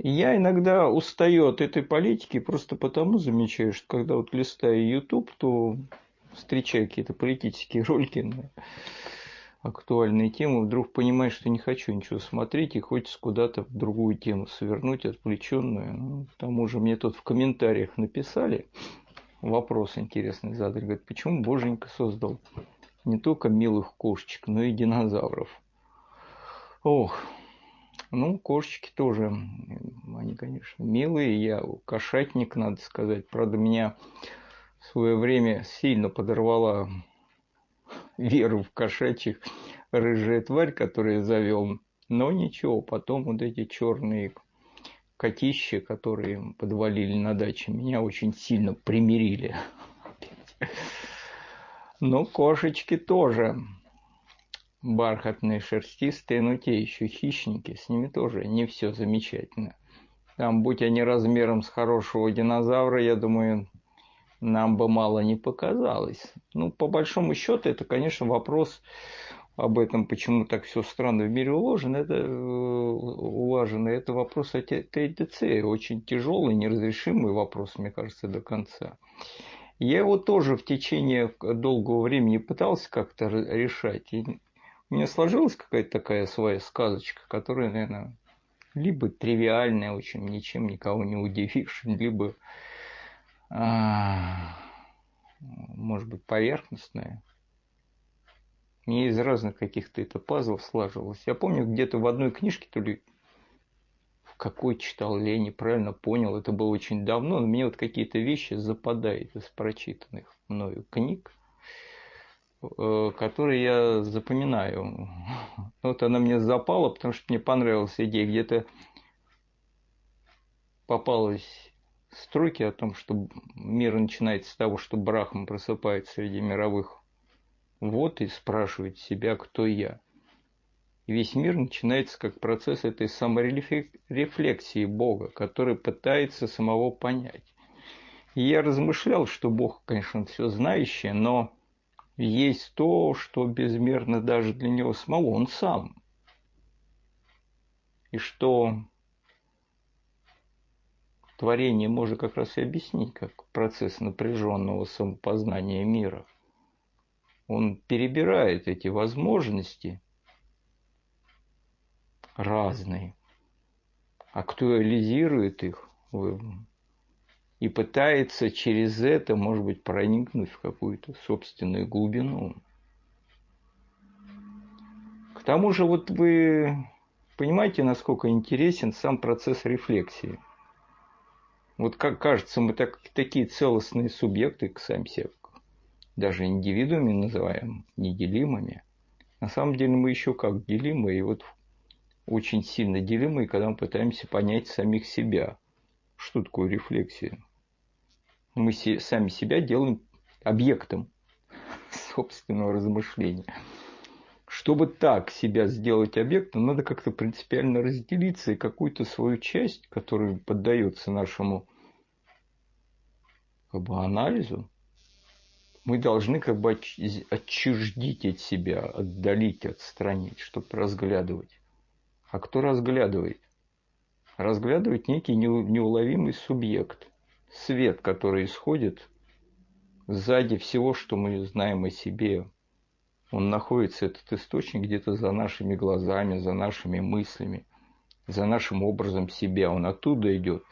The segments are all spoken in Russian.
Я иногда устаю от этой политики просто потому замечаю, что когда вот листаю YouTube, то встречаю какие-то политические ролики на актуальные темы, вдруг понимаю, что не хочу ничего смотреть и хочется куда-то в другую тему свернуть, отвлеченную. Ну, к тому же мне тут в комментариях написали, вопрос интересный задали, говорят, почему Боженька создал не только милых кошечек, но и динозавров. Ох, ну, кошечки тоже, они, конечно, милые. Я кошатник, надо сказать. Правда, меня в свое время сильно подорвала веру в кошачьих рыжая тварь, которую завел. Но ничего, потом вот эти черные котища, которые подвалили на даче, меня очень сильно примирили. Но кошечки тоже бархатные, шерстистые, но те еще хищники, с ними тоже не все замечательно. Там, будь они размером с хорошего динозавра, я думаю, нам бы мало не показалось. Ну, по большому счету, это, конечно, вопрос об этом, почему так все странно в мире уложено, это э, улажено, это вопрос о ТДЦ, очень тяжелый, неразрешимый вопрос, мне кажется, до конца. Я его тоже в течение долгого времени пытался как-то решать. У меня сложилась какая-то такая своя сказочка, которая, наверное, либо тривиальная, очень ничем никого не удивишь, либо а, может быть, поверхностная. Мне из разных каких-то это пазлов слаживалось. Я помню, где-то в одной книжке, то ли в какой читал, я неправильно понял, это было очень давно, но мне вот какие-то вещи западают из прочитанных мною книг, э, которые я запоминаю. Вот она мне запала, потому что мне понравилась идея. Где-то попалась строки о том, что мир начинается с того, что Брахма просыпается среди мировых вод и спрашивает себя, кто я. И весь мир начинается как процесс этой саморефлексии Бога, который пытается самого понять. И я размышлял, что Бог, конечно, все знающий, но есть то, что безмерно даже для него самого, он сам. И что творение можно как раз и объяснить как процесс напряженного самопознания мира. Он перебирает эти возможности разные, актуализирует их и пытается через это, может быть, проникнуть в какую-то собственную глубину. К тому же вот вы понимаете, насколько интересен сам процесс рефлексии – вот как кажется, мы так, такие целостные субъекты сами себе, даже индивидуумами называем, неделимыми. На самом деле мы еще как делимы, и вот очень сильно делимы, когда мы пытаемся понять самих себя. Что такое рефлексия? Мы сами себя делаем объектом собственного размышления. Чтобы так себя сделать объектом, надо как-то принципиально разделиться и какую-то свою часть, которая поддается нашему как бы, анализу, мы должны как бы отчуждить от себя, отдалить, отстранить, чтобы разглядывать. А кто разглядывает? Разглядывает некий неуловимый субъект, свет, который исходит сзади всего, что мы знаем о себе, он находится, этот источник, где-то за нашими глазами, за нашими мыслями, за нашим образом себя. Он оттуда идет.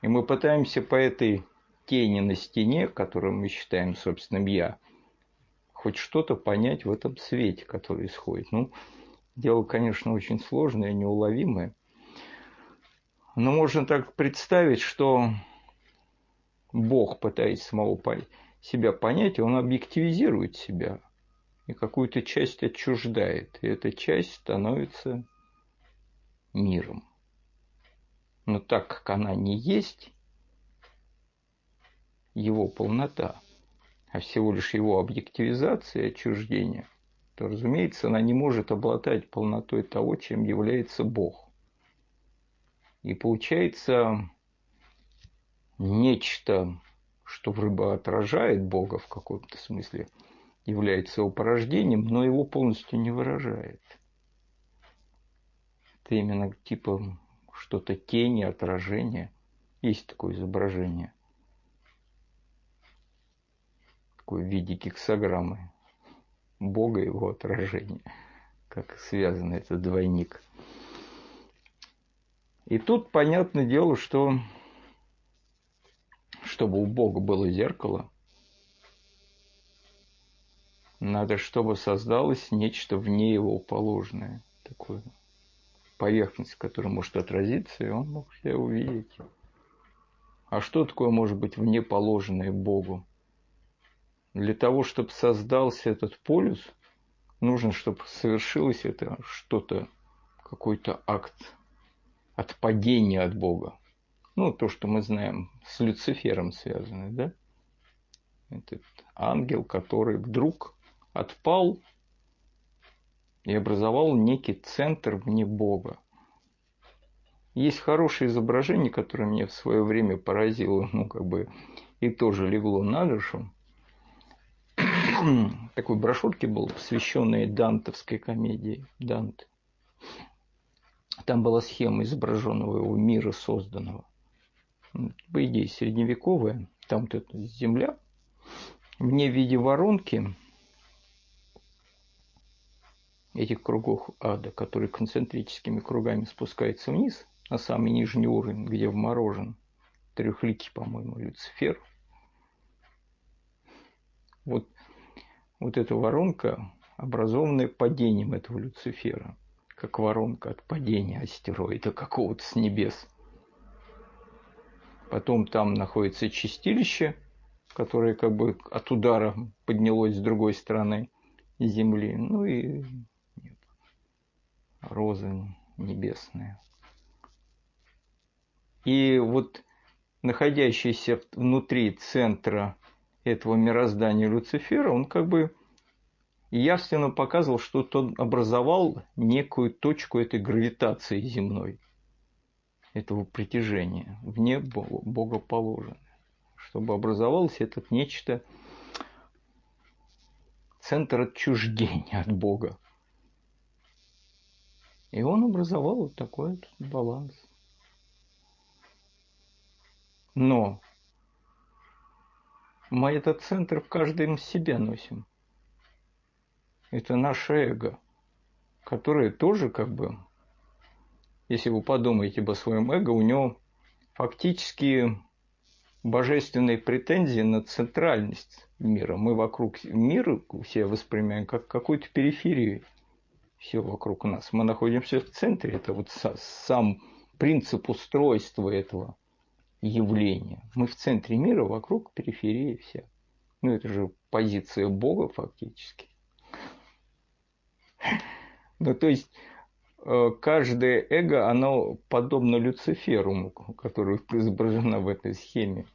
И мы пытаемся по этой тени на стене, которую мы считаем собственным «я», хоть что-то понять в этом свете, который исходит. Ну, дело, конечно, очень сложное, неуловимое. Но можно так представить, что Бог пытается самого себя понять, он объективизирует себя – и какую-то часть отчуждает, и эта часть становится миром. Но так как она не есть его полнота, а всего лишь его объективизация и отчуждение, то, разумеется, она не может обладать полнотой того, чем является Бог. И получается нечто, что вроде бы отражает Бога в каком-то смысле – является его порождением, но его полностью не выражает. Это именно типа что-то тени, отражение. Есть такое изображение. Такое в виде гексограммы. Бога и его отражение. Как связан этот двойник. И тут понятное дело, что чтобы у Бога было зеркало, надо, чтобы создалось нечто вне его положенное. Такое поверхность, которая может отразиться, и он мог себя увидеть. А что такое может быть вне положенное Богу? Для того, чтобы создался этот полюс, нужно, чтобы совершилось это что-то, какой-то акт отпадения от Бога. Ну, то, что мы знаем, с Люцифером связано, да? Этот ангел, который вдруг отпал и образовал некий центр вне Бога. Есть хорошее изображение, которое мне в свое время поразило, ну, как бы, и тоже легло на душу. Такой брошюрки был, посвященной дантовской комедии Данте. Там была схема изображенного его мира созданного. По идее, средневековая. Там эта земля. Мне в виде воронки этих кругов ада, который концентрическими кругами спускается вниз, на самый нижний уровень, где вморожен трехликий, по-моему, Люцифер. Вот, вот эта воронка, образованная падением этого Люцифера, как воронка от падения астероида какого-то с небес. Потом там находится чистилище, которое как бы от удара поднялось с другой стороны Земли. Ну и розы небесные. И вот находящийся внутри центра этого мироздания Люцифера, он как бы явственно показывал, что тот образовал некую точку этой гравитации земной, этого притяжения, вне Бога положено, чтобы образовалось этот нечто, центр отчуждения от Бога. И он образовал вот такой вот баланс. Но мы этот центр в каждом себе носим. Это наше эго, которое тоже как бы, если вы подумаете об своем эго, у него фактически божественные претензии на центральность мира. Мы вокруг мира все воспринимаем как какую-то периферию все вокруг нас. Мы находимся в центре. Это вот сам принцип устройства этого явления. Мы в центре мира, вокруг периферии все. Ну, это же позиция Бога фактически. Ну, то есть, каждое эго, оно подобно Люциферу, который изображено в этой схеме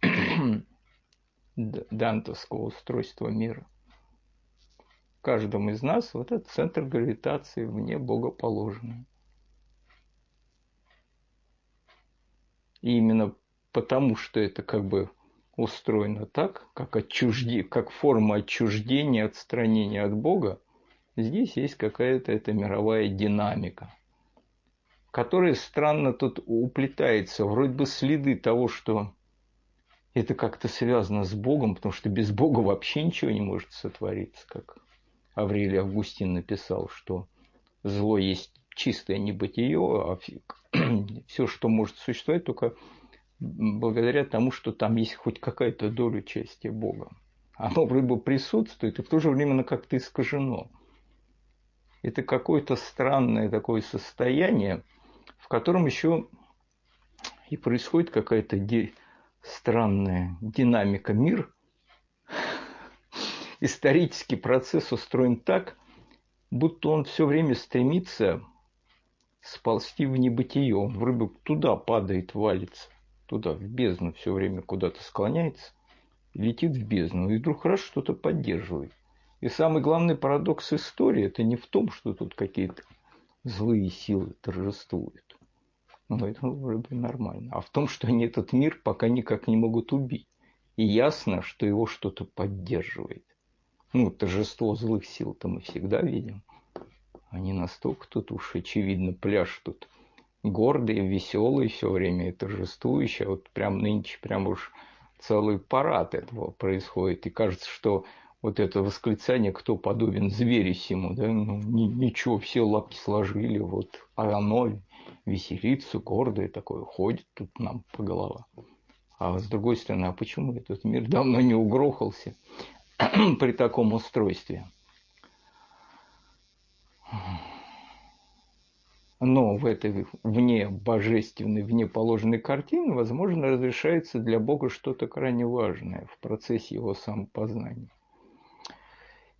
дантовского устройства мира каждом из нас вот этот центр гравитации вне богоположенный. И именно потому, что это как бы устроено так, как, отчужди, как форма отчуждения, отстранения от Бога, здесь есть какая-то эта мировая динамика, которая странно тут уплетается. Вроде бы следы того, что это как-то связано с Богом, потому что без Бога вообще ничего не может сотвориться, как Аврелий Августин написал, что зло есть чистое небытие, а все, что может существовать, только благодаря тому, что там есть хоть какая-то доля участия Бога. Оно вроде бы присутствует и в то же время как-то искажено. Это какое-то странное такое состояние, в котором еще и происходит какая-то странная динамика мир, исторический процесс устроен так, будто он все время стремится сползти в небытие. Он вроде туда падает, валится, туда, в бездну все время куда-то склоняется, летит в бездну, и вдруг раз что-то поддерживает. И самый главный парадокс истории – это не в том, что тут какие-то злые силы торжествуют. Ну, это вроде бы нормально. А в том, что они этот мир пока никак не могут убить. И ясно, что его что-то поддерживает ну, торжество злых сил-то мы всегда видим. Они настолько тут уж, очевидно, пляж тут гордый, веселый все время и торжествующий. Вот прям нынче прям уж целый парад этого происходит. И кажется, что вот это восклицание, кто подобен зверю сему, да, ну, ничего, все лапки сложили, вот, а оно веселится, гордое такое, ходит тут нам по головам. А с другой стороны, а почему этот мир давно не угрохался при таком устройстве? но в этой вне божественной, вне положенной картины, возможно, разрешается для Бога что-то крайне важное в процессе его самопознания.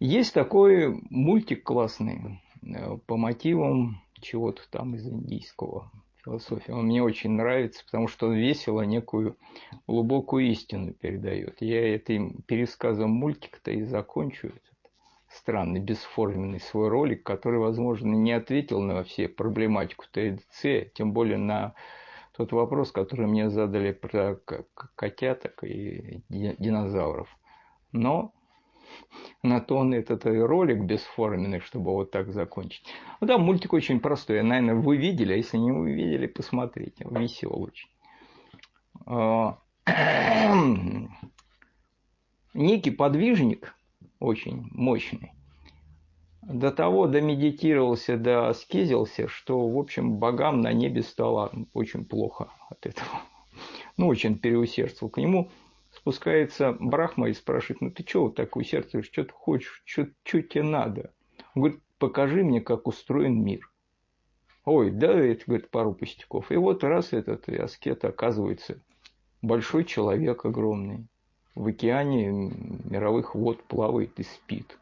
Есть такой мультик классный э, по мотивам чего-то там из индийского философии. Он мне очень нравится, потому что он весело некую глубокую истину передает. Я этим пересказом мультика-то и закончу странный, бесформенный свой ролик, который, возможно, не ответил на все проблематику ТДЦ, тем более на тот вопрос, который мне задали про котяток и динозавров. Но на то он этот ролик бесформенный, чтобы вот так закончить. Ну да, мультик очень простой. Наверное, вы видели, а если не вы видели, посмотрите. Веселый очень. А, некий подвижник – очень мощный. До того домедитировался, до скизился, что, в общем, богам на небе стало очень плохо от этого. Ну, очень переусердствовал. К нему спускается Брахма и спрашивает, ну ты чего вот так усердствуешь, что ты хочешь, что, тебе надо? Он говорит, покажи мне, как устроен мир. Ой, да, это, говорит, пару пустяков. И вот раз этот аскет оказывается большой человек огромный, в океане мировых вод плавает и спит.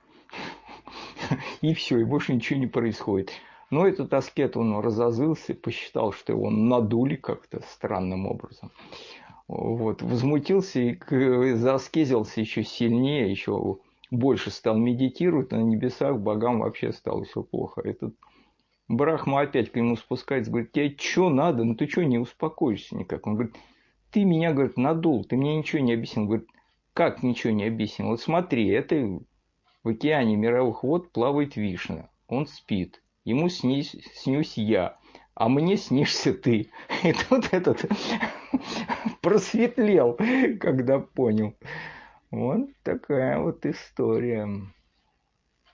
И все, и больше ничего не происходит. Но этот аскет, он разозлился, посчитал, что его надули как-то странным образом. Вот, возмутился и заскезился еще сильнее, еще больше стал медитировать, на небесах богам вообще стало все плохо. Этот Брахма опять к нему спускается, говорит, тебе что надо, ну ты что не успокоишься никак? Он говорит, ты меня, говорит, надул, ты мне ничего не объяснил. Говорит, как ничего не объяснил? Вот смотри, это в океане мировых вод плавает вишня. Он спит. Ему снись, снюсь я, а мне снишься ты. И тут этот просветлел, когда понял. Вот такая вот история.